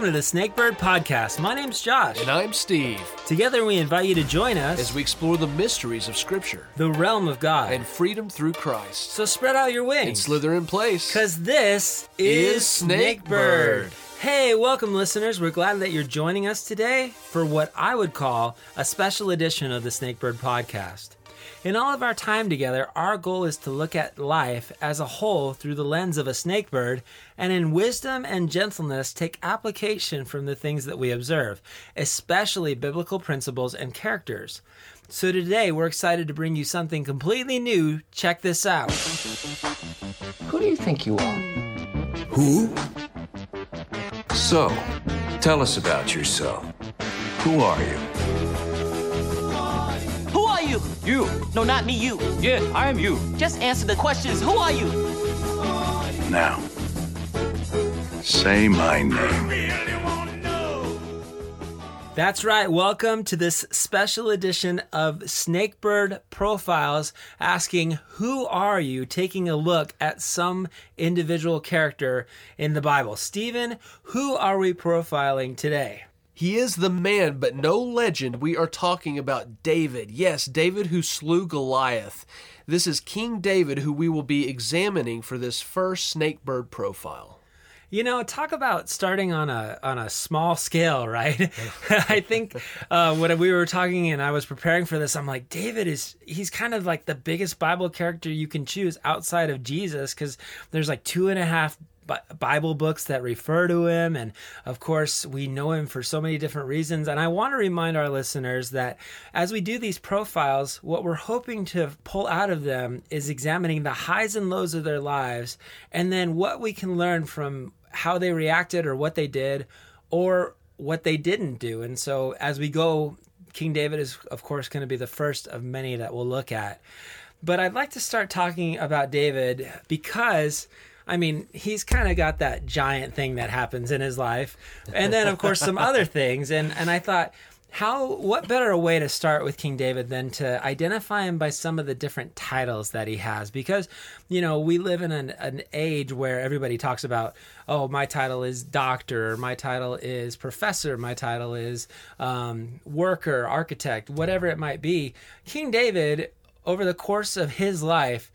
welcome to the Snakebird Podcast. My name's Josh. And I'm Steve. Together, we invite you to join us as we explore the mysteries of Scripture, the realm of God, and freedom through Christ. So spread out your wings and slither in place. Because this is, is Snakebird. Hey, welcome, listeners. We're glad that you're joining us today for what I would call a special edition of the Snakebird Podcast. In all of our time together, our goal is to look at life as a whole through the lens of a snakebird, and in wisdom and gentleness take application from the things that we observe, especially biblical principles and characters. So today, we're excited to bring you something completely new. Check this out. Who do you think you are? Who? So, tell us about yourself. Who are you? You? You. No, not me, you. Yeah, I am you. Just answer the questions. Who are you? Now, say my name. That's right. Welcome to this special edition of Snakebird Profiles asking, Who are you? taking a look at some individual character in the Bible. Stephen, who are we profiling today? He is the man, but no legend. We are talking about David. Yes, David who slew Goliath. This is King David who we will be examining for this first Snakebird profile. You know, talk about starting on a on a small scale, right? I think uh, when we were talking and I was preparing for this, I'm like, David is he's kind of like the biggest Bible character you can choose outside of Jesus because there's like two and a half Bible books that refer to him. And of course, we know him for so many different reasons. And I want to remind our listeners that as we do these profiles, what we're hoping to pull out of them is examining the highs and lows of their lives and then what we can learn from how they reacted or what they did or what they didn't do. And so as we go, King David is, of course, going to be the first of many that we'll look at. But I'd like to start talking about David because I mean, he's kind of got that giant thing that happens in his life, and then of course some other things. And and I thought, how what better a way to start with King David than to identify him by some of the different titles that he has? Because you know we live in an, an age where everybody talks about, oh, my title is doctor, my title is professor, my title is um, worker, architect, whatever it might be. King David, over the course of his life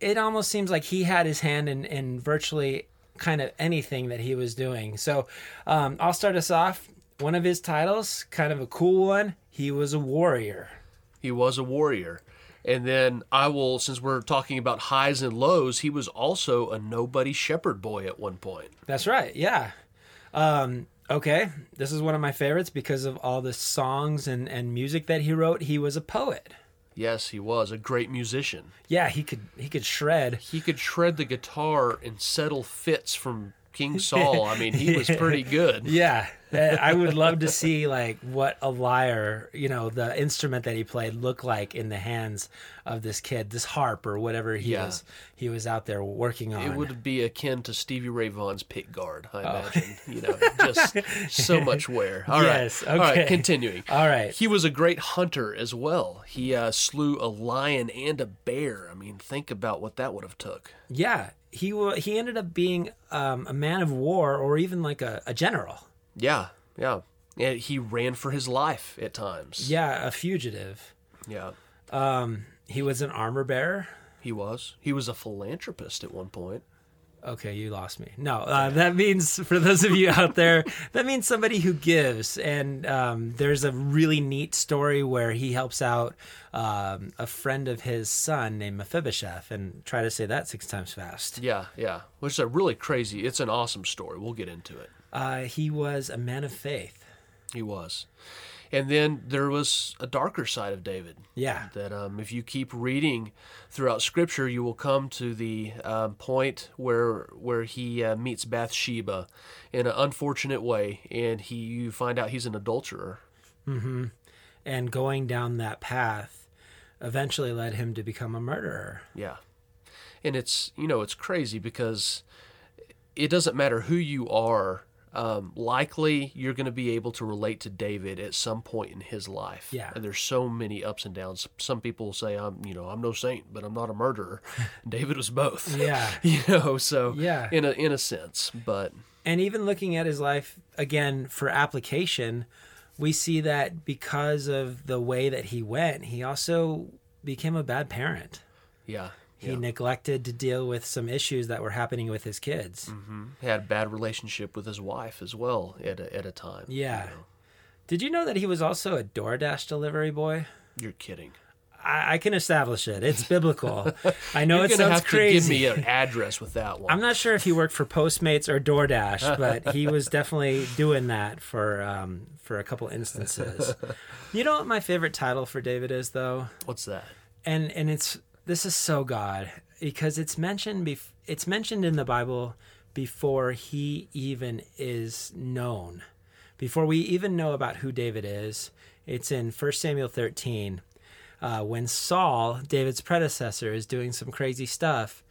it almost seems like he had his hand in, in virtually kind of anything that he was doing. So um, I'll start us off. One of his titles, kind of a cool one, he was a warrior. He was a warrior. And then I will, since we're talking about highs and lows, he was also a nobody shepherd boy at one point. That's right. Yeah. Um, okay. This is one of my favorites because of all the songs and, and music that he wrote. He was a poet. Yes, he was a great musician. Yeah, he could he could shred. He could shred the guitar and settle fits from King Saul. I mean, he was pretty good. Yeah, I would love to see like what a lyre, you know, the instrument that he played looked like in the hands of this kid, this harp or whatever he yeah. was he was out there working on. It would be akin to Stevie Ray Vaughan's pick guard, I oh. imagine. You know, just so much wear. All yes, right. Okay. All right, continuing. All right. He was a great hunter as well. He uh, slew a lion and a bear. I mean, think about what that would have took. Yeah, he he ended up being um, a man of war or even like a, a general. Yeah, yeah. And he ran for his life at times. Yeah, a fugitive. Yeah. Um, he was an armor bearer. He was. He was a philanthropist at one point. Okay, you lost me. No, uh, that means for those of you out there, that means somebody who gives. And um, there's a really neat story where he helps out um, a friend of his son named Mephibosheth, and try to say that six times fast. Yeah, yeah. Which is a really crazy. It's an awesome story. We'll get into it. Uh, he was a man of faith. He was. And then there was a darker side of David. Yeah. That um, if you keep reading throughout Scripture, you will come to the um, point where where he uh, meets Bathsheba in an unfortunate way, and he you find out he's an adulterer. Mm-hmm. And going down that path eventually led him to become a murderer. Yeah. And it's you know it's crazy because it doesn't matter who you are um, likely you're going to be able to relate to David at some point in his life. Yeah. And there's so many ups and downs. Some people say I'm, you know, I'm no saint, but I'm not a murderer. David was both. Yeah. you know, so yeah. in a in a sense, but and even looking at his life again for application, we see that because of the way that he went, he also became a bad parent. Yeah. He yeah. neglected to deal with some issues that were happening with his kids. He had a bad relationship with his wife as well at a, at a time. you Yeah. know. Did you know that he was also a DoorDash delivery boy? You're kidding. I, I can establish it. It's biblical. I know You're it sounds have crazy. to give me an address with that one. I'm not sure if he worked for Postmates or DoorDash, but he was definitely doing that for um, for a couple instances. You know what my favorite title for David is, though, What's that? and and it's this is so God because it's mentioned bef- it's mentioned in the Bible before he even is known, before we even know about who David is. It's in 1 Samuel 13 uh, when Saul, David's predecessor, is doing some crazy stuff.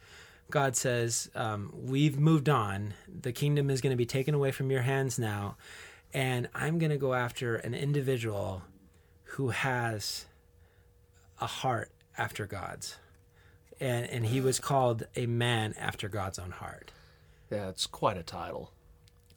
God says, um, We've moved on. The kingdom is going to be taken away from your hands now. And I'm going to go after an individual who has a heart after God's. And, and he was called a man after God's own heart. Yeah, it's quite a title.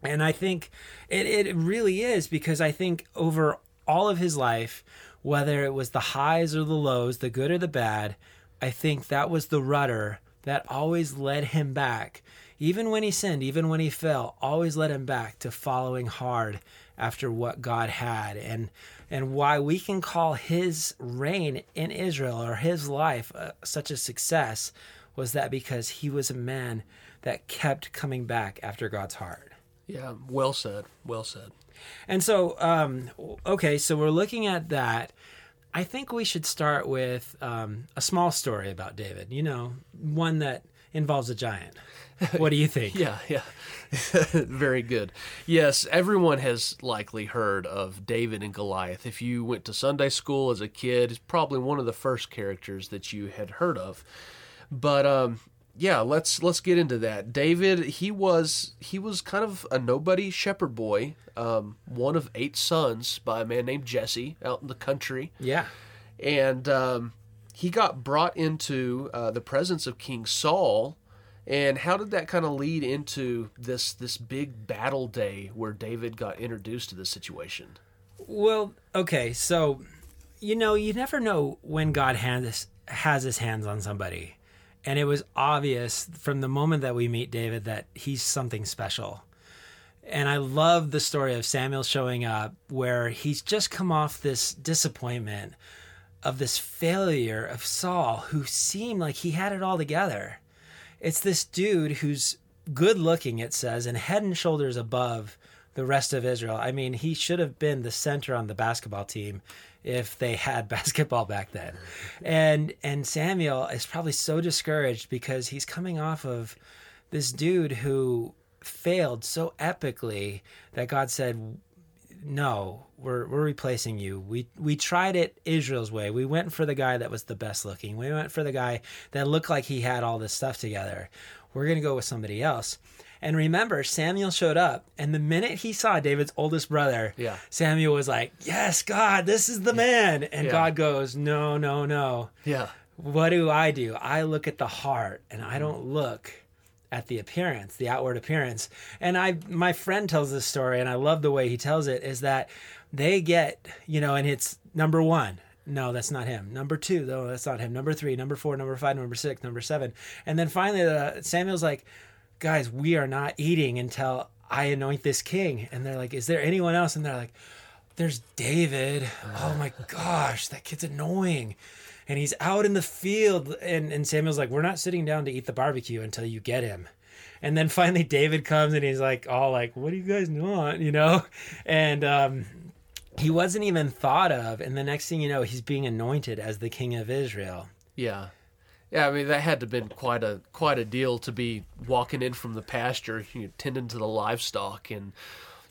And I think it, it really is because I think over all of his life, whether it was the highs or the lows, the good or the bad, I think that was the rudder that always led him back. Even when he sinned, even when he fell, always led him back to following hard after what God had. And and why we can call his reign in Israel or his life uh, such a success was that because he was a man that kept coming back after God's heart. Yeah, well said. Well said. And so, um, okay, so we're looking at that. I think we should start with um, a small story about David, you know, one that involves a giant. What do you think? Yeah, yeah. Very good. Yes, everyone has likely heard of David and Goliath. If you went to Sunday school as a kid, it's probably one of the first characters that you had heard of. But um yeah, let's let's get into that. David, he was he was kind of a nobody shepherd boy, um, one of eight sons by a man named Jesse out in the country Yeah. and um, he got brought into uh, the presence of King Saul. And how did that kind of lead into this this big battle day where David got introduced to the situation? Well, okay, so you know, you never know when God has has his hands on somebody. And it was obvious from the moment that we meet David that he's something special. And I love the story of Samuel showing up where he's just come off this disappointment of this failure of Saul who seemed like he had it all together. It's this dude who's good looking, it says, and head and shoulders above the rest of Israel. I mean, he should have been the center on the basketball team if they had basketball back then. And and Samuel is probably so discouraged because he's coming off of this dude who failed so epically that God said, "No, we're we're replacing you. We we tried it Israel's way. We went for the guy that was the best looking. We went for the guy that looked like he had all this stuff together. We're going to go with somebody else." And remember, Samuel showed up, and the minute he saw David's oldest brother, Yeah. Samuel was like, "Yes, God, this is the man." And Yeah. God goes, "No, no, no. Yeah, What do I do? I look at the heart, and I don't look at the appearance, the outward appearance." And I, my friend tells this story, and I love the way he tells it. Is that they get, you know, and it's number one. No, that's not him. Number two, no, that's not him. Number three, number four, number five, number six, number seven, and then finally, uh, Samuel's like, "Guys, we are not eating until I anoint this king." And they're like, "Is there anyone else?" And they're like, there's David. Oh my gosh, that kid's annoying. And he's out in the field. And, and Samuel's like, We're not sitting down to eat the barbecue until you get him. And then finally David comes and he's like, all like, What do you guys want? You know? And um, he wasn't even thought of. And the next thing you know, he's being anointed as the king of Israel. yeah, yeah. I mean, that had to have been quite a quite a deal to be walking in from the pasture, you know, tending to the livestock, and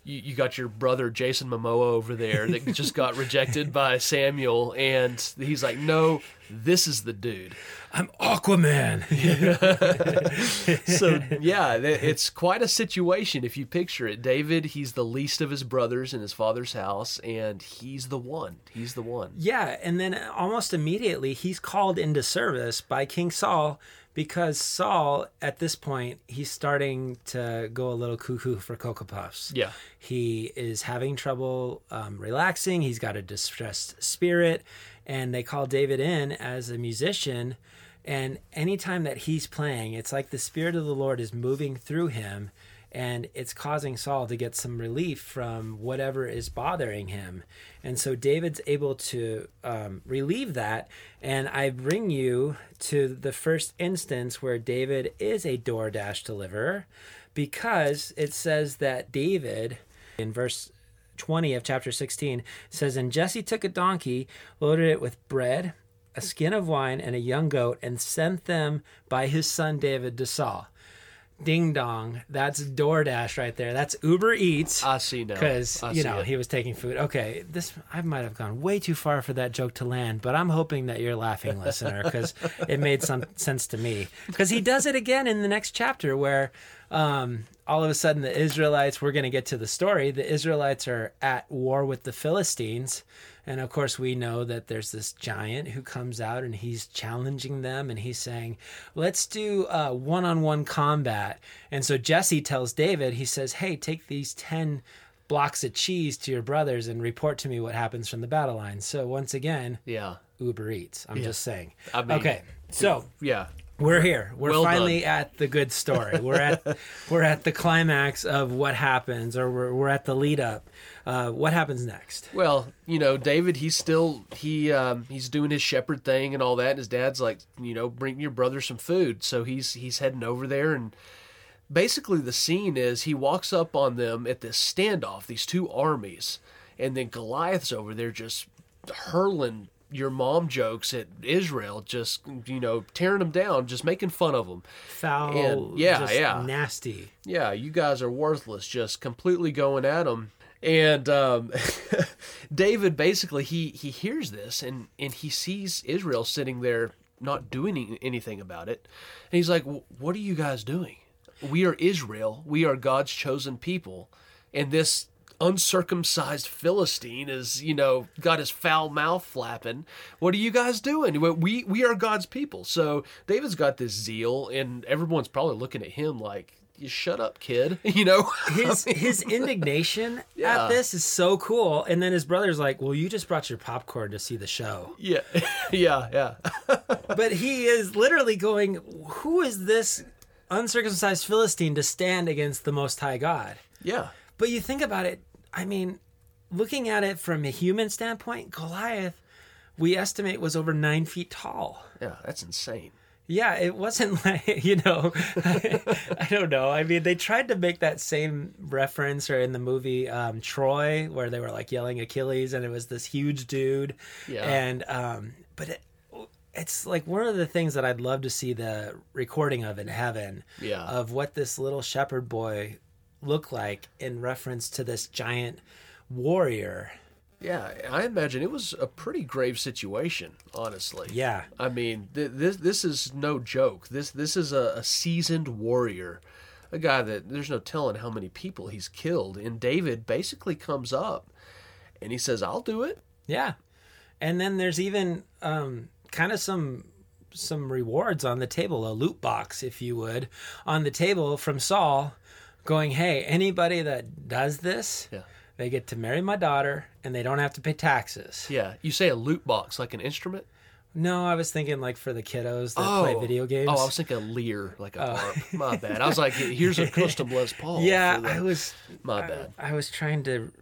you, you got your brother Jason Momoa over there that just got rejected by Samuel, and he's like, "No, this is the dude." I'm Aquaman. so yeah, it's quite a situation if you picture it. David, he's the least of his brothers in his father's house, and he's the one. He's the one. Yeah, and then almost immediately he's called into service by King Saul because Saul at this point he's starting to go a little cuckoo for Cocoa Puffs. Yeah. He is having trouble um, relaxing. He's got a distressed spirit, and they call David in as a musician. And anytime that he's playing, it's like the spirit of the Lord is moving through him, and it's causing Saul to get some relief from whatever is bothering him. And so David's able to um, relieve that. And I bring you to the first instance where David is a DoorDash deliverer because it says that David, in verse 20 of chapter 16, says, And Jesse took a donkey, loaded it with bread, a skin of wine, and a young goat, and sent them by his son David to Saul. Ding dong. That's DoorDash right there. That's Uber Eats. I see now. Because you know it. he was taking food. Okay, this I might have gone way too far for that joke to land, but I'm hoping that you're laughing, listener, because it made some sense to me. Because he does it again in the next chapter, where um, all of a sudden the Israelites. We're going to get to the story. The Israelites are at war with the Philistines, and of course we know that there's this giant who comes out and he's challenging them, and he's saying, "Let's do uh, one-on-one combat." And so Jesse tells David, he says, "Hey, take these 10 blocks of cheese to your brothers and report to me what happens from the battle line. So once again, Yeah. Uber Eats. I'm just saying. I mean- okay, so Yeah. We're here. We're Well finally done. at the good story. We're at we're at the climax of what happens, or we're we're at the lead up. Uh, what happens next? Well, you know, David, he's still he um, he's doing his shepherd thing and all that. And his dad's like, you know, bring your brother some food. So he's he's heading over there, and basically the scene is he walks up on them at this standoff, these two armies, and then Goliath's over there just hurling your mom jokes at Israel, just you know, tearing them down, just making fun of them. Foul, And- yeah, just yeah. nasty. yeah, you guys are worthless, just completely going at them. And um, David basically he he hears this and and he sees Israel sitting there not doing anything about it, and he's like, "What are you guys doing? We are Israel. We are God's chosen people, and this." Uncircumcised Philistine is, you know, got his foul mouth flapping. What are you guys doing? We we are God's people. So David's got this zeal, and everyone's probably looking at him like, you shut up, kid. You know, His his indignation Yeah. at this is so cool. And then his brother's like, "Well, you just brought your popcorn to see the show." yeah, yeah, yeah, but he is literally going, Who is this uncircumcised Philistine to stand against the Most High God? yeah, But you think about it, I mean, looking at it from a human standpoint, Goliath, we estimate, was over nine feet tall. yeah. That's insane. Yeah, it wasn't like, you know, I, don't know. I mean, they tried to make that same reference or in the movie um, Troy, where they were like yelling Achilles and it was this huge dude. Yeah. And, um, but it, it's like one of the things that I'd love to see the recording of in heaven Yeah. of what this little shepherd boy looked like in reference to this giant warrior. Yeah, I imagine it was a pretty grave situation, honestly. Yeah. I mean, th- this this is no joke. This this is a, a seasoned warrior, a guy that there's no telling how many people he's killed. And David basically comes up, and he says, "I'll do it." Yeah. And then there's even um, kind of some some rewards on the table, a loot box, if you would, on the table from Saul, going, "Hey, anybody that does this, Yeah. they get to marry my daughter, and they don't have to pay taxes." Yeah, you say a loot box like an instrument. No, I was thinking like for the kiddos that play video games. Oh, I was thinking a lyre, like a harp. My bad. I was like, here's a custom Les Paul. yeah, I was. My bad. I was trying to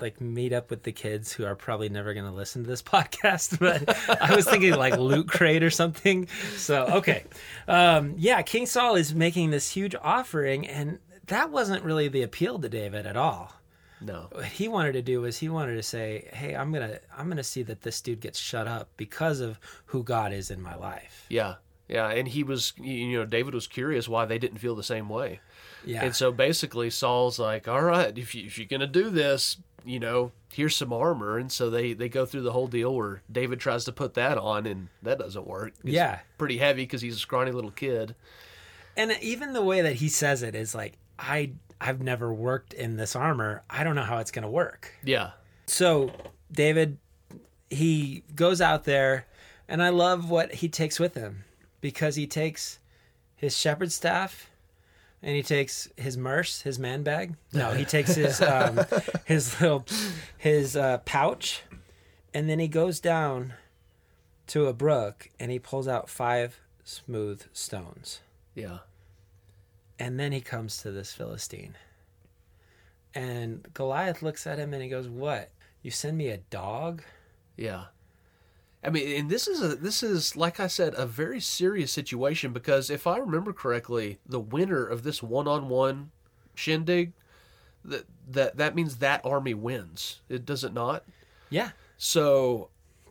like meet up with the kids who are probably never going to listen to this podcast, but I was thinking like Loot Crate or something. So okay, um, yeah, King Saul is making this huge offering, and that wasn't really the appeal to David at all. No. What he wanted to do was he wanted to say, "Hey, I'm gonna I'm gonna see that this dude gets shut up because of who God is in my life." Yeah. Yeah, and he was, you know, David was curious why they didn't feel the same way. Yeah, And so basically, Saul's like, "All right, if you if you're gonna do this, you know, here's some armor." And so they they go through the whole deal where David tries to put that on, and that doesn't work. It's Yeah. pretty heavy because he's a scrawny little kid. and even the way that he says it is like, "I I've never worked in this armor. I don't know how it's gonna work." Yeah, so David he goes out there and I love what he takes with him because he takes his shepherd staff, and he takes his merce, his man bag. No, he takes his um, his little his uh, pouch, and then he goes down to a brook and he pulls out five smooth stones, Yeah. And then he comes to this Philistine, and Goliath looks at him and he goes, "What? You send me a dog?" Yeah. I mean, and this is a this is like I said a very serious situation because if I remember correctly, the winner of this one-on-one shindig that that that means that army wins. It does it not? Yeah, So,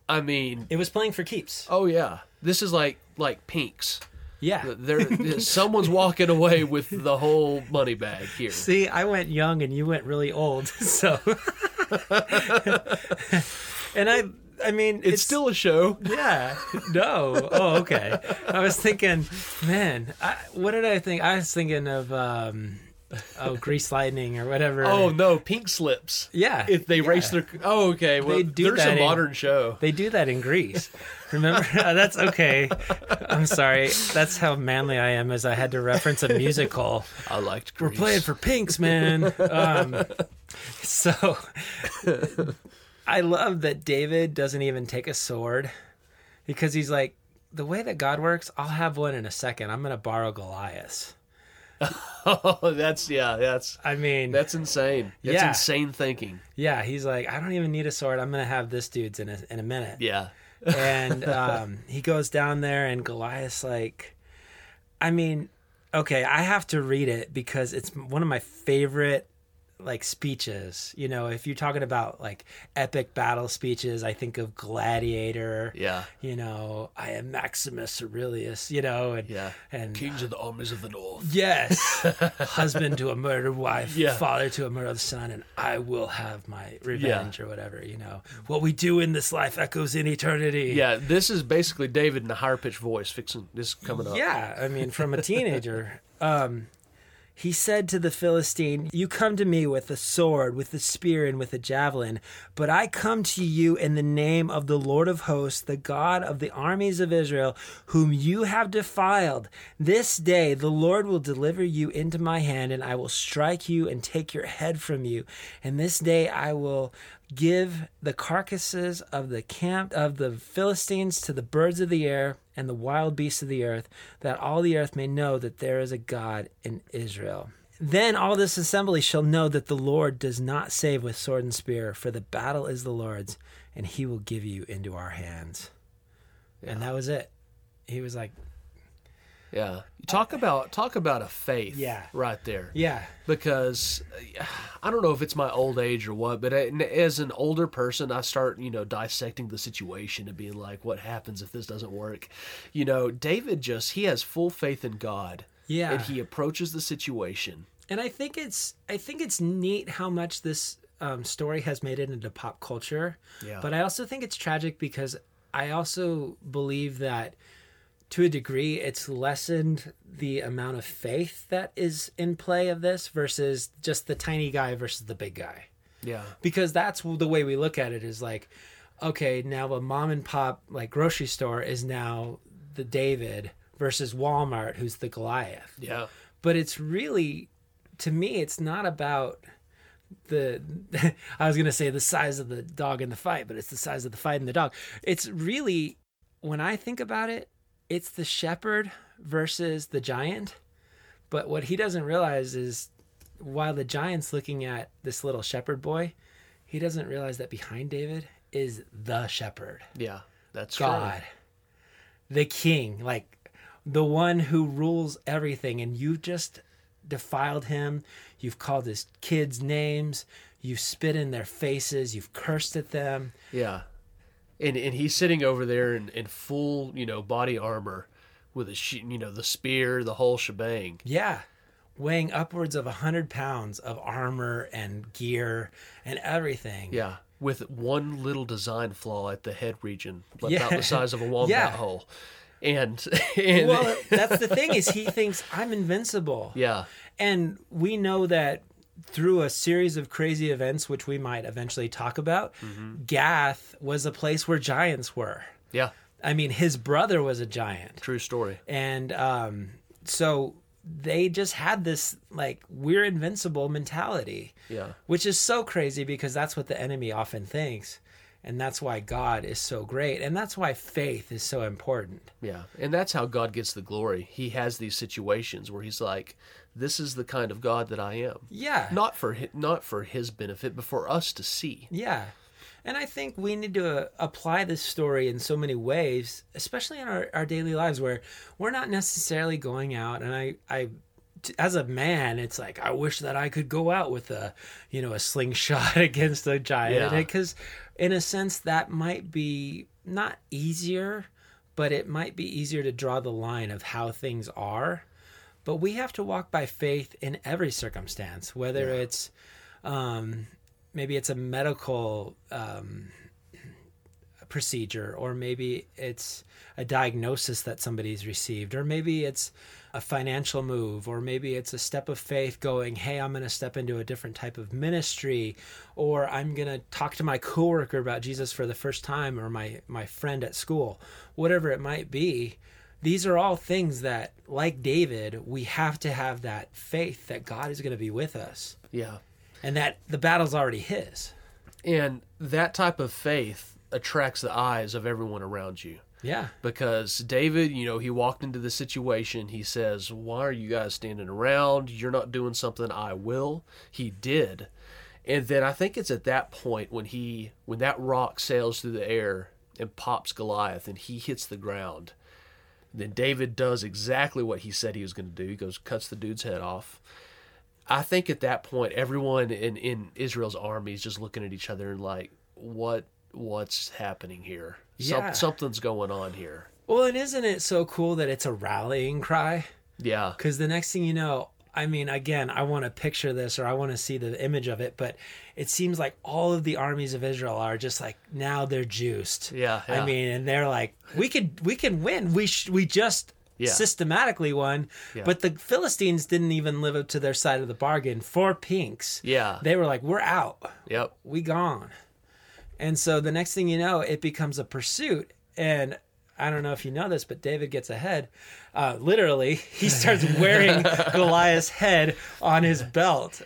I mean, it was playing for keeps. oh yeah, this is like like pinks. Yeah. There, someone's walking away with the whole money bag here. See, I went young and you went really old, so. and I, I mean, It's, still a show. yeah. No. Oh, okay. I was thinking, man, I, what did I think? I was thinking of, um, oh, Grease Lightning or whatever. Oh no, pink slips. yeah. If they yeah. race their oh okay, well They do there's that a in- modern show. They do that in Grease. Remember? Uh, That's okay. I'm sorry. That's how manly I am. As I had to reference a musical. I liked. We're playing for pinks, man. Um, so I love that David doesn't even take a sword because he's like, the way that God works, I'll have one in a second. I'm going to borrow Goliath. Oh, that's yeah, that's I mean, that's insane. That's Yeah. insane thinking. yeah, he's like, I don't even need a sword. I'm going to have this dude's in a, in a minute. Yeah, and um, he goes down there and goliath's like i mean okay i have to read it because it's one of my favorite like speeches you know if you're talking about like epic battle speeches i think of gladiator yeah, you know i am maximus aurelius you know and yeah. and Kings of the armies of the north. yes husband to a murdered wife Yeah. father to a murdered son and i will have my revenge or whatever you know what we do in this life echoes in eternity Yeah, this is basically David in a higher pitched voice fixing this coming up. Yeah, I mean, from a teenager. um, he said to the Philistine, You come to me with a sword, with a spear, and with a javelin, but I come to you in the name of the Lord of hosts, the God of the armies of Israel, whom you have defiled. This day the Lord will deliver you into my hand, and I will strike you and take your head from you. And this day I will give the carcasses of the camp of the Philistines to the birds of the air and the wild beasts of the earth, that all the earth may know that there is a God in Israel. Then all this assembly shall know that the Lord does not save with sword and spear, for the battle is the Lord's, and he will give you into our hands. And that was it. He was like, yeah. Talk about talk about a faith. Yeah. right there. Yeah, because uh, I don't know if it's my old age or what, but as an older person, I start, you know, dissecting the situation and being like, what happens if this doesn't work? You know, David just, he has full faith in God. Yeah. And he approaches the situation. and I think it's I think it's neat how much this um, story has made it into pop culture. Yeah. But I also think it's tragic because I also believe that to a degree it's lessened the amount of faith that is in play of this versus just the tiny guy versus the big guy. Yeah. Because that's the way we look at it is like okay, now a mom and pop like grocery store is now the David versus Walmart who's the Goliath Yeah. but it's really to me it's not about the I was going to say the size of the dog in the fight, but it's the size of the fight in the dog. It's really when I think about it, it's the shepherd versus the giant. But what he doesn't realize is while the giant's looking at this little shepherd boy, he doesn't realize that behind David is the shepherd. Yeah. That's God, right. the king, like the one who rules everything, and you've just defiled him. You've called his kids names. You've spit in their faces. You've cursed at them. Yeah. And, and he's sitting over there in, in full, you know, body armor with a, she- you know, the spear, the whole shebang. Yeah. Weighing upwards of a hundred pounds of armor and gear and everything. Yeah, with one little design flaw at the head region, about Yeah. the size of a wombat Yeah. hole, and and Well, that's the thing is he thinks I'm invincible. yeah, And we know that through a series of crazy events, which we might eventually talk about, Gath was a place where giants were. yeah, I mean, his brother was a giant. true story. And um, so they just had this like we're invincible mentality. Yeah. Which is so crazy because that's what the enemy often thinks. And that's why God is so great. And that's why faith is so important. Yeah, and that's how God gets the glory. He has these situations where He's like, "This is the kind of God that I am." Yeah. Not for hi- not for His benefit, but for us to see. Yeah. And I think we need to uh, apply this story in so many ways, especially in our, our daily lives where we're not necessarily going out. And I, I as a man, it's like, I wish that I could go out with a, you know, a slingshot against a giant. Yeah. Because in a sense, that might be not easier, but it might be easier to draw the line of how things are. But we have to walk by faith in every circumstance, whether it's, um, maybe it's a medical um, procedure, or maybe it's a diagnosis that somebody's received, or maybe it's a financial move, or maybe it's a step of faith going, hey, I'm going to step into a different type of ministry, or I'm going to talk to my coworker about Jesus for the first time, or my, my friend at school, whatever it might be. These are all things that, like David, we have to have that faith that God is going to be with us Yeah, and that the battle's already his. and that type of faith attracts the eyes of everyone around you. Yeah. because David, you know, he walked into the situation. He says, Why are you guys standing around? You're not doing something I will. He did. And then I think it's at that point when he when that rock sails through the air and pops Goliath and he hits the ground. Then David does exactly what he said he was going to do. He goes, cuts the dude's head off. I think at that point, everyone in, in Israel's army is just looking at each other and like, what what's happening here? Some- Yeah. something's going on here. Well, and isn't it so cool that it's a rallying cry? Yeah, Because the next thing you know, I mean, again, I want to picture this or I want to see the image of it, but it seems like all of the armies of Israel are just like now they're juiced. Yeah, I mean, and they're like, we could, we can win. We sh- we just Yeah. systematically won, Yeah. but the Philistines didn't even live up to their side of the bargain. For pinks, Yeah. they were like, we're out. yep, we gone. And so the next thing you know, it becomes a pursuit. And I don't know if you know this, but David gets ahead. Uh, literally, he starts wearing Goliath's head on his belt.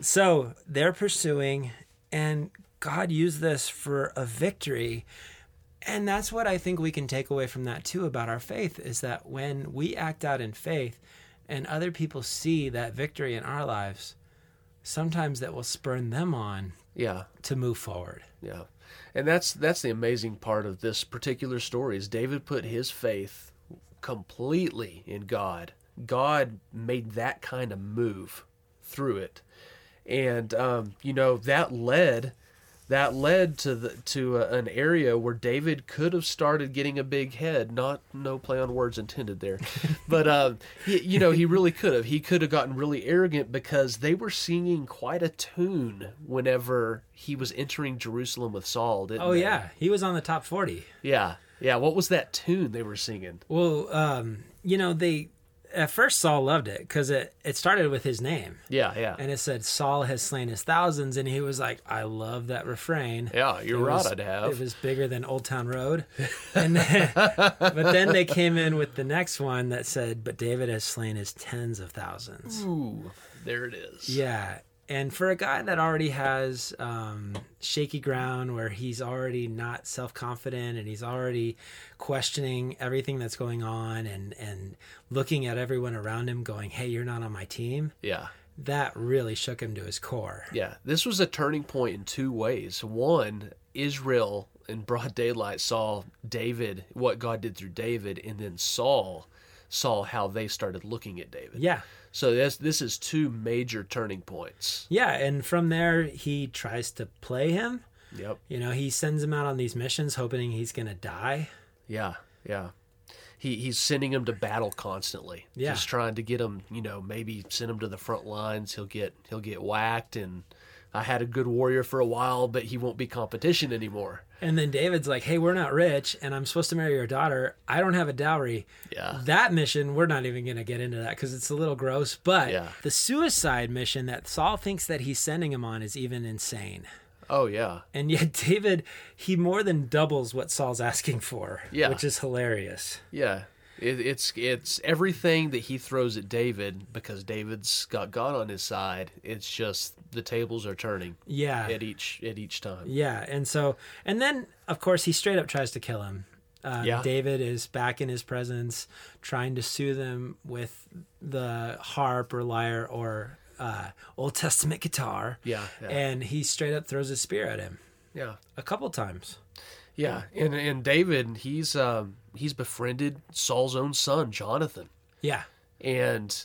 So they're pursuing, and God used this for a victory. And that's what I think we can take away from that too about our faith is that when we act out in faith and other people see that victory in our lives, sometimes that will spurn them on yeah, to move forward. yeah. And that's that's the amazing part of this particular story is David put his faith completely in God. God made that kind of move through it, and um, you know that led that led to the to a, an area where David could have started getting a big head. Not no play on words intended there, but um, he, you know he really could have. He could have gotten really arrogant because they were singing quite a tune whenever he was entering Jerusalem with Saul. Didn't Oh they? yeah, he was on the top 40. yeah, yeah. What was that tune they were singing? Well, um, you know, they at first Saul loved it cuz it it started with his name. Yeah, yeah, And it said Saul has slain his thousands and he was like, I love that refrain. yeah. You're It right. was- I'd have. It was bigger than Old Town Road. And then, but then they came in with the next one that said, but David has slain his tens of thousands. Ooh, there it is. Yeah. And for a guy that already has um, shaky ground where he's already not self confident and he's already questioning everything that's going on and, and looking at everyone around him going, hey, you're not on my team, yeah. that really shook him to his core. Yeah, this was a turning point in two ways. One, Israel in broad daylight saw David, what God did through David, and then Saul saw how they started looking at David. Yeah. So this this is two major turning points. Yeah. And from there, he tries to play him. Yep. You know, he sends him out on these missions hoping he's going to die. Yeah. Yeah. He he's sending him to battle constantly. Yeah. Just trying to get him, you know, maybe send him to the front lines. He'll get he'll get whacked and I had a good warrior for a while, but he won't be competition anymore. And then David's like, "Hey, we're not rich, and I'm supposed to marry your daughter. I don't have a dowry." Yeah. That mission, we're not even going to get into that because it's a little gross. But Yeah. the suicide mission that Saul thinks that he's sending him on is even insane. Oh yeah. And yet David, he more than doubles what Saul's asking for, Yeah. which is hilarious. Yeah. It, it's it's everything that he throws at David because David's got God on his side. It's just the tables are turning Yeah. at each at each time. Yeah, and so and then of course he straight up tries to kill him. Uh, Yeah. David is back in his presence, trying to soothe him with the harp or lyre or uh, Old Testament guitar. Yeah, yeah. and he straight up throws a spear at him Yeah, a couple times. Yeah. And and David, he's um he's befriended Saul's own son Jonathan, Yeah, and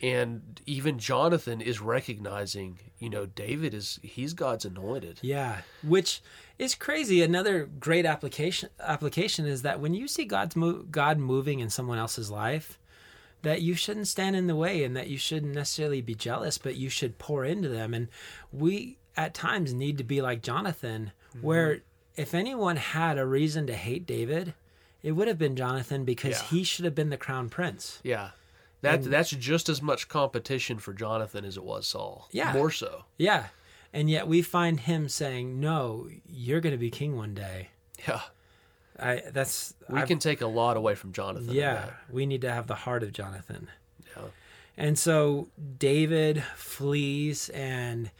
and even Jonathan is recognizing, you know, David is he's God's anointed. yeah, which is crazy. Another great application application is that when you see God's mo- God moving in someone else's life, that you shouldn't stand in the way and that you shouldn't necessarily be jealous, but you should pour into them. And we at times need to be like Jonathan, where if anyone had a reason to hate David, it would have been Jonathan because Yeah. he should have been the crown prince. Yeah. That that's just as much competition for Jonathan as it was Saul. Yeah. More so. Yeah. And yet we find him saying, "No, you're going to be king one day." Yeah. I that's We I've- can take a lot away from Jonathan. yeah, we need to have the heart of Jonathan. Yeah. And so David flees, and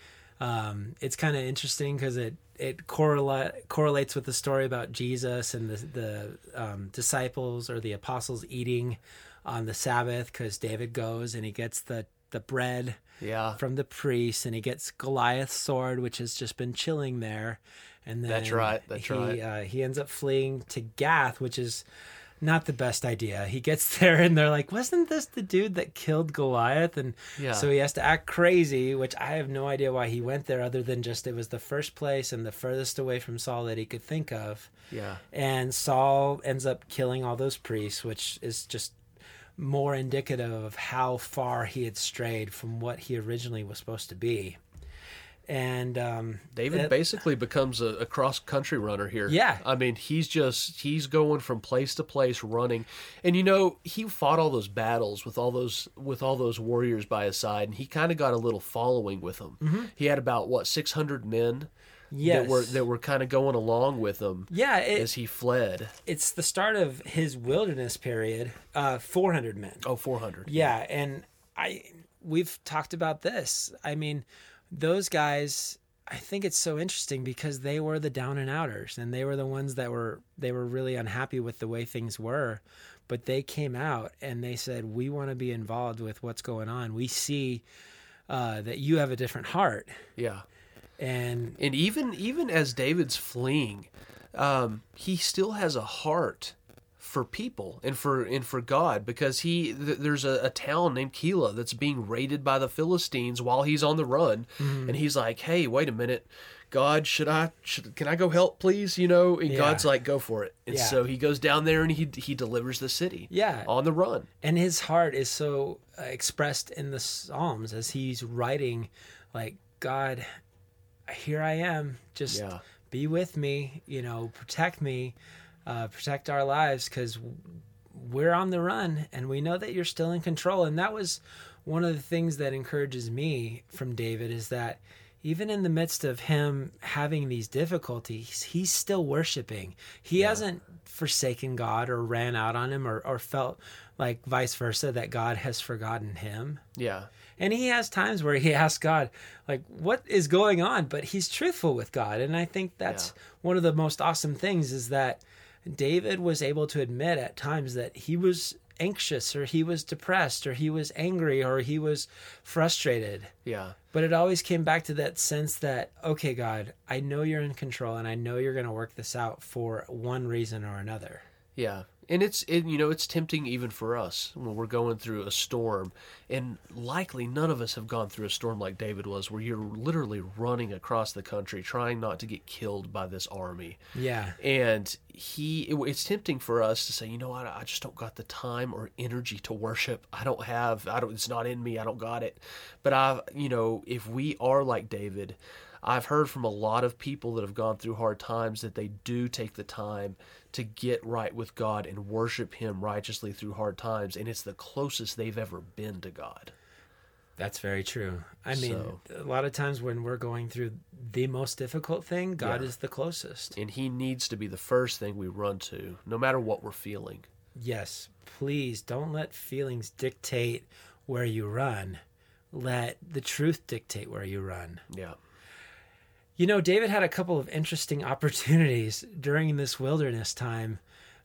um, it's kind of interesting because it it correlate, correlates with the story about Jesus and the the um, disciples or the apostles eating on the Sabbath because David goes and he gets the the bread Yeah. from the priest and he gets Goliath's sword, which has just been chilling there. And then That's right, that's he, right. Uh, he ends up fleeing to Gath, which is not the best idea. He gets there and they're like, "Wasn't this the dude that killed Goliath?" And Yeah. so he has to act crazy, which I have no idea why he went there, other than just it was the first place and the furthest away from Saul that he could think of. Yeah. And Saul ends up killing all those priests, which is just more indicative of how far he had strayed from what he originally was supposed to be. And um, David it- basically becomes a, a cross country runner here. Yeah. I mean, he's just he's going from place to place running. And you know, he fought all those battles with all those with all those warriors by his side and he kind of got a little following with them. He had about what 600 men Mm-hmm. yes, that were that were kind of going along with him yeah, it, as he fled. it's the start of his wilderness period. Uh, Four hundred men. Oh, 400. Yeah, and I we've talked about this. I mean, those guys I think it's so interesting because they were the down and outers and they were the ones that were they were really unhappy with the way things were, but they came out and they said we want to be involved with what's going on. We see uh, that you have a different heart Yeah. and And even even as David's fleeing, um, he still has a heart for people and for and for God because he th- there's a, a town named Keilah that's being raided by the Philistines while he's on the run, and he's like, "Hey, wait a minute." God, should I? Should, can I go help, please? You know, and Yeah. God's like, "Go for it." And Yeah. so he goes down there and he he delivers the city. Yeah. on the run. and his heart is so uh, expressed in the psalms as he's writing like god here i am just Yeah. be with me you know protect me uh, protect our lives because we're on the run and we know that you're still in control. And that was one of the things that encourages me from david is that even in the midst of him having these difficulties he's still worshiping. He hasn't forsaken god or ran out on him or, or felt like vice versa that god has forgotten him. Yeah, and he has times where he asks God, like, what is going on? But he's truthful with God. And I think that's one of the most awesome things is that David was able to admit at times that he was anxious or he was depressed or he was angry or he was frustrated. yeah, But it always came back to that sense that, okay, God, I know you're in control and I know you're going to work this out for one reason or another. Yeah. And it's it, you know it's tempting even for us when we're going through a storm, and likely none of us have gone through a storm like David was, where you're literally running across the country trying not to get killed by this army. Yeah. And he, it- it's tempting for us to say, you know what, I just don't got the time or energy to worship. I don't have, I don't, it's not in me. I don't got it. But I've, you know, if we are like David, I've heard from a lot of people that have gone through hard times that they do take the time to get right with God and worship Him righteously through hard times. And it's the closest they've ever been to God. That's very true. I mean, So- a lot of times when we're going through the most difficult thing, God Yeah. is the closest. And He needs to be the first thing we run to, no matter what we're feeling. yes, please don't let feelings dictate where you run. Let the truth dictate where you run. Yeah. You know, David had a couple of interesting opportunities during this wilderness time.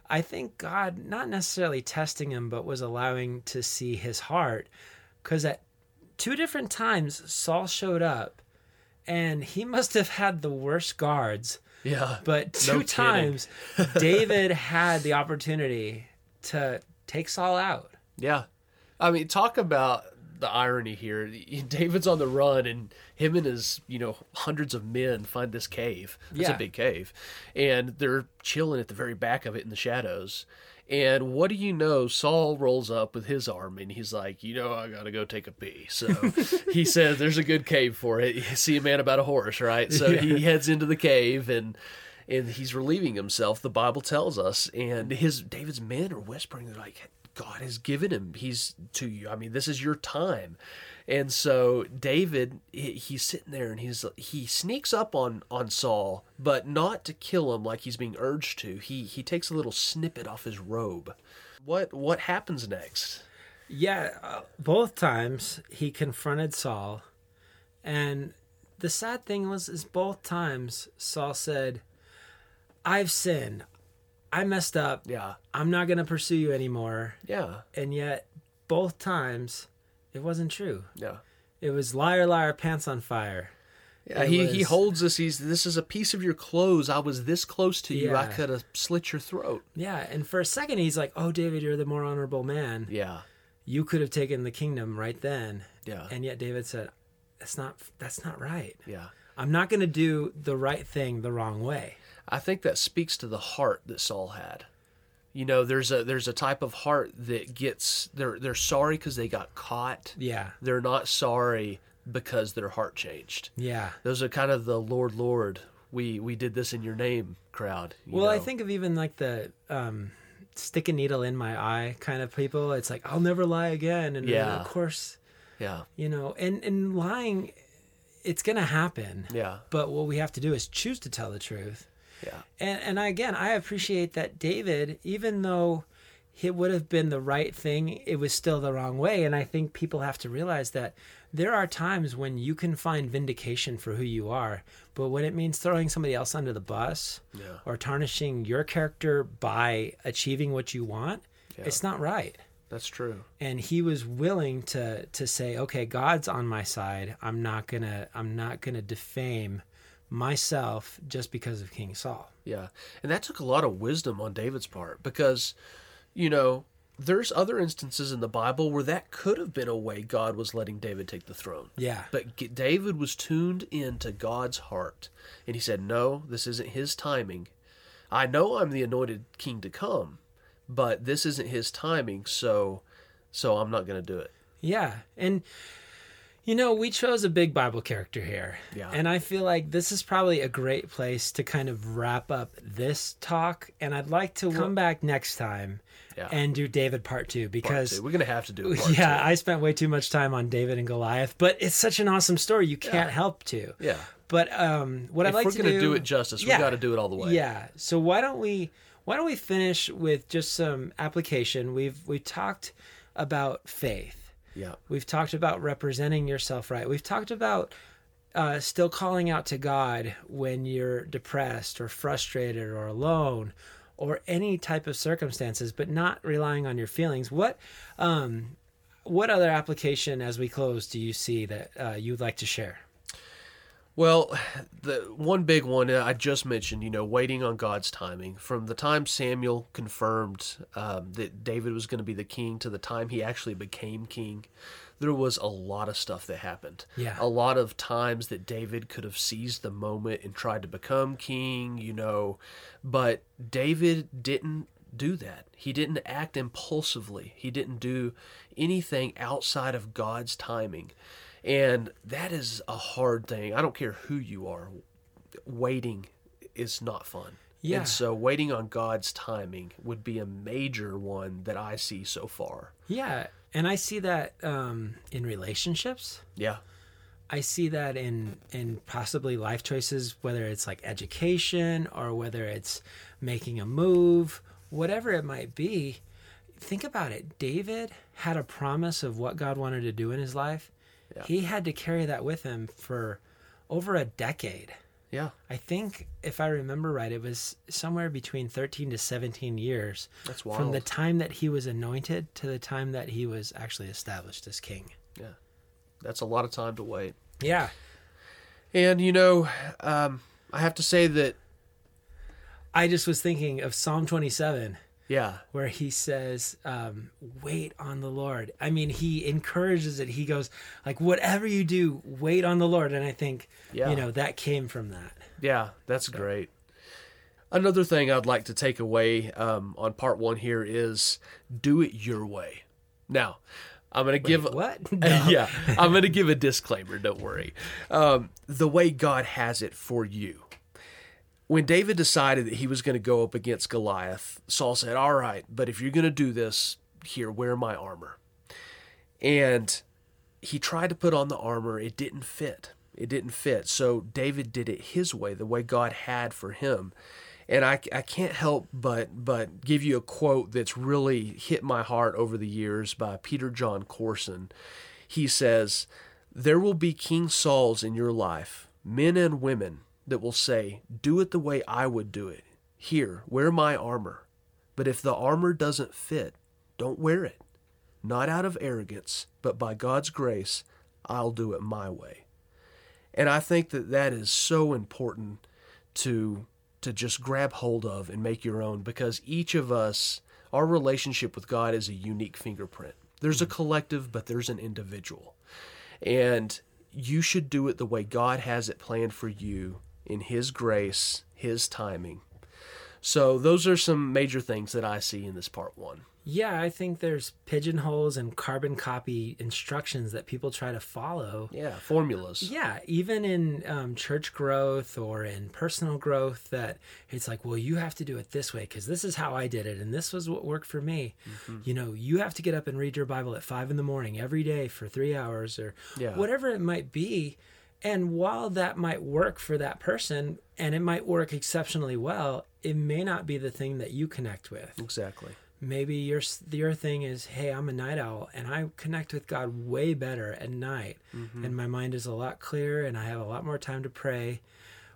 I think God, not necessarily testing him, but was allowing to see his heart. Because at two different times, Saul showed up and he must have had the worst guards. Yeah. But two No times, David had the opportunity to take Saul out. Yeah. I mean, talk about the irony here. David's on the run, and him and his, you know, hundreds of men find this cave. It's Yeah. a big cave. And they're chilling at the very back of it in the shadows. And what do you know? Saul rolls up with his army, and he's like, you know, I gotta go take a pee. So he says, "There's a good cave for it. You see a man about a horse, right?" So he heads into the cave, and and he's relieving himself. The Bible tells us, and his David's men are whispering, they're like, God has given him. He's to you. I mean, this is your time. And so David, he's sitting there and he's he sneaks up on on Saul, but not to kill him like he's being urged to. He he takes a little snippet off his robe. What what happens next? Yeah, uh, both times he confronted Saul, and the sad thing was, is both times Saul said, "I've sinned, I messed up. Yeah, I'm not gonna pursue you anymore." yeah, And yet, both times, it wasn't true. yeah. It was liar, liar, pants on fire. Yeah, It he, he holds this. He's this is a piece of your clothes. I was this close to you. I could have slit your throat. Yeah, and for a second he's like, "Oh, David, you're the more honorable man. Yeah, You could have taken the kingdom right then." yeah, And yet David said, "That's not. That's not right." yeah. I'm not going to do the right thing the wrong way. I think that speaks to the heart that Saul had. You know, there's a there's a type of heart that gets they're they're sorry because they got caught. Yeah. They're not sorry because their heart changed. Yeah. Those are kind of the Lord, Lord, we we did this in your name crowd. you Well, I think of even like the um, stick a needle in my eye kind of people. It's like, I'll never lie again. And Yeah. of course, yeah, you know, and, and lying, it's going to happen. yeah, But what we have to do is choose to tell the truth. Yeah, And and I, again, I appreciate that David, even though it would have been the right thing, it was still the wrong way. And I think people have to realize that there are times when you can find vindication for who you are, but when it means throwing somebody else under the bus Yeah. or tarnishing your character by achieving what you want, yeah. it's not right. that's true. And he was willing to to say, "Okay, God's on my side. I'm not gonna I'm not gonna defame myself just because of King Saul." Yeah. And that took a lot of wisdom on David's part because, you know, there's other instances in the Bible where that could have been a way God was letting David take the throne. Yeah. But G- David was tuned into God's heart. And he said, No, this isn't his timing. I know I'm the anointed king to come, but this isn't his timing, so so I'm not going to do it. Yeah. And you know, we chose a big Bible character here. Yeah. And I feel like this is probably a great place to kind of wrap up this talk. And I'd like to come back next time Yeah. and do David part two Part because two. we're going to have to do it. yeah, two. I spent way too much time on David and Goliath, but it's such an awesome story. You can't help to. Yeah. But um, what If I'd like to do—we're gonna do, do it justice, we gotta do it all the way. Yeah. So why don't we why don't we finish with just some application? We've we talked about faith. Yeah. We've talked about representing yourself right. We've talked about uh, still calling out to God when you're depressed or frustrated or alone or any type of circumstances, but not relying on your feelings. What um, what other application as we close do you see that uh, you'd like to share? Well, the one big one I just mentioned, you know, waiting on God's timing. From the time Samuel confirmed um, that David was going to be the king to the time he actually became king, there was a lot of stuff that happened. Yeah. A lot of times that David could have seized the moment and tried to become king, you know, but David didn't do that. He didn't act impulsively. He didn't do anything outside of God's timing. And that is a hard thing. I don't care who you are. Waiting is not fun. Yeah. And so waiting on God's timing would be a major one that I see so far. Yeah, and I see that um, in relationships. Yeah. I see that in in possibly life choices, whether it's like education or whether it's making a move, whatever it might be. think about it. David had a promise of what God wanted to do in his life. Yeah. He had to carry that with him for over a decade. Yeah, I think, if I remember right, it was somewhere between 13 to 17 years That's wild. from the time that he was anointed to the time that he was actually established as king. yeah. That's a lot of time to wait. Yeah. And you know, um, I have to say that I just was thinking of Psalm 27. Yeah, where he says, um, "Wait on the Lord." I mean, he encourages it. He goes like, "Whatever you do, wait on the Lord." And I think, Yeah. you know, that came from that. Yeah, that's great. Another thing I'd like to take away um, on part one here is do it your way. Now, I'm going to give What? yeah, I'm going to give a disclaimer. Don't worry. Um, the way God has it for you. When David decided that he was going to go up against Goliath, Saul said, "All right, but if you're going to do this, here, wear my armor." And he tried to put on the armor. It didn't fit. It didn't fit. So David did it his way, the way God had for him. And I, I can't help but but give you a quote that's really hit my heart over the years by Peter Jon Courson. He says, There will be King Sauls in your life, men and women, that will say, Do it the way I would do it. Here, wear my armor. But if the armor doesn't fit, don't wear it not out of arrogance, but by God's grace, I'll do it my way. And I think that that is so important to to just grab hold of and make your own because each of us our relationship with God is a unique fingerprint. There's a mm-hmm. collective, but there's an individual. And you should do it the way God has it planned for you in his grace, his timing. So those are some major things that I see in this part 1. Yeah, I think there's pigeonholes and carbon copy instructions that people try to follow. Yeah, formulas. Yeah, even in um, church growth or in personal growth, that it's like, well, you have to do it this way because this is how I did it, and this was what worked for me. Mm-hmm. You know, you have to get up and read your Bible at five in the morning every day for three hours or Yeah. whatever it might be. And while that might work for that person and it might work exceptionally well, it may not be the thing that you connect with. Exactly. maybe your your thing is hey i'm a night owl and i connect with god way better at night. Mm-hmm. And my mind is a lot clearer and i have a lot more time to pray.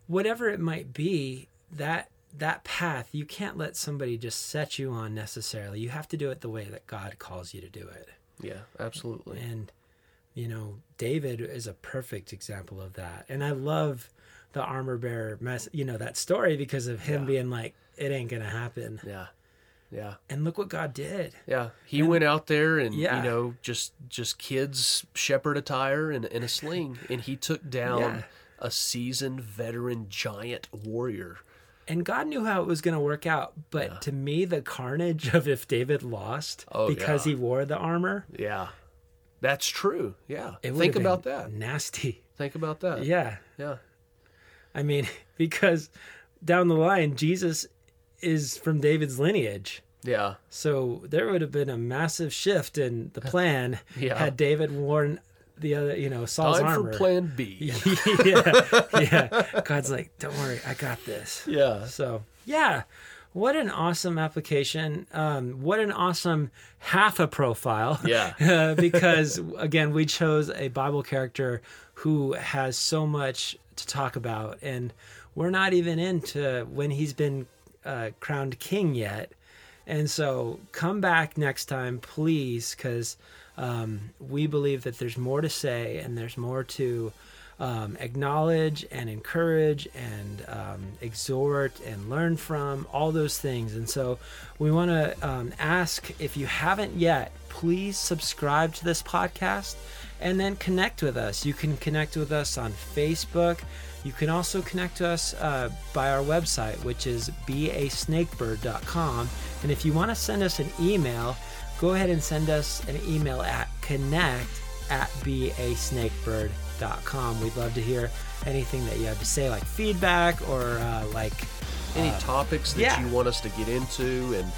Whatever it might be that that path you can't let somebody just set you on necessarily. You have to do it the way that god calls you to do it. Yeah, absolutely. and you know david is a perfect example of that and i love the armor bearer mess you know that story because of him Yeah. being like it ain't gonna happen Yeah. Yeah. and look what god did Yeah. He went out there and Yeah. you know, just just kids shepherd attire and, and a sling and he took down Yeah. a seasoned veteran giant warrior. and God knew how it was going to work out. But to me, the carnage of if David lost Oh, because yeah. he wore the armor, Yeah. That's true. Yeah. Think about that. Nasty. Think about that. Yeah. Yeah. I mean, because down the line, Jesus is from David's lineage. Yeah. So there would have been a massive shift in the plan Yeah. had David worn the other, you know, Saul's Time armor. for plan B. yeah, yeah. God's like, don't worry, I got this. Yeah. So yeah, what an awesome application. Um, what an awesome half a profile. Yeah. Uh, because again, we chose a Bible character who has so much to talk about, and we're not even into when he's been uh, crowned king yet. And so come back next time, please, because um, we believe that there's more to say and there's more to um, acknowledge and encourage and um, exhort and learn from all those things. And so we want to um, ask if you haven't yet, please subscribe to this podcast and then connect with us. You can connect with us on Facebook. You can also connect to us uh, by our website, which is basnakebird.com. And if you want to send us an email, go ahead and send us an email at connect at basnakebird.com. We'd love to hear anything that you have to say, like feedback or uh, like Any topics that yeah. you want us to get into and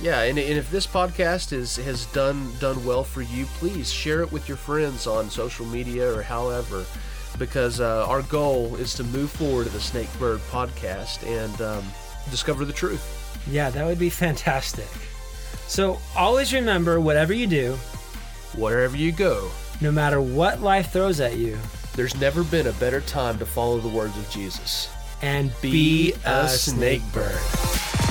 yeah, and, and if this podcast is has done done well for you, please share it with your friends on social media or however, because uh, our goal is to move forward to the Snake Bird podcast and um, discover the truth. Yeah, that would be fantastic. So always remember whatever you do, Wherever you go, no matter what life throws at you, there's never been a better time to follow the words of Jesus. and Be a snake bird.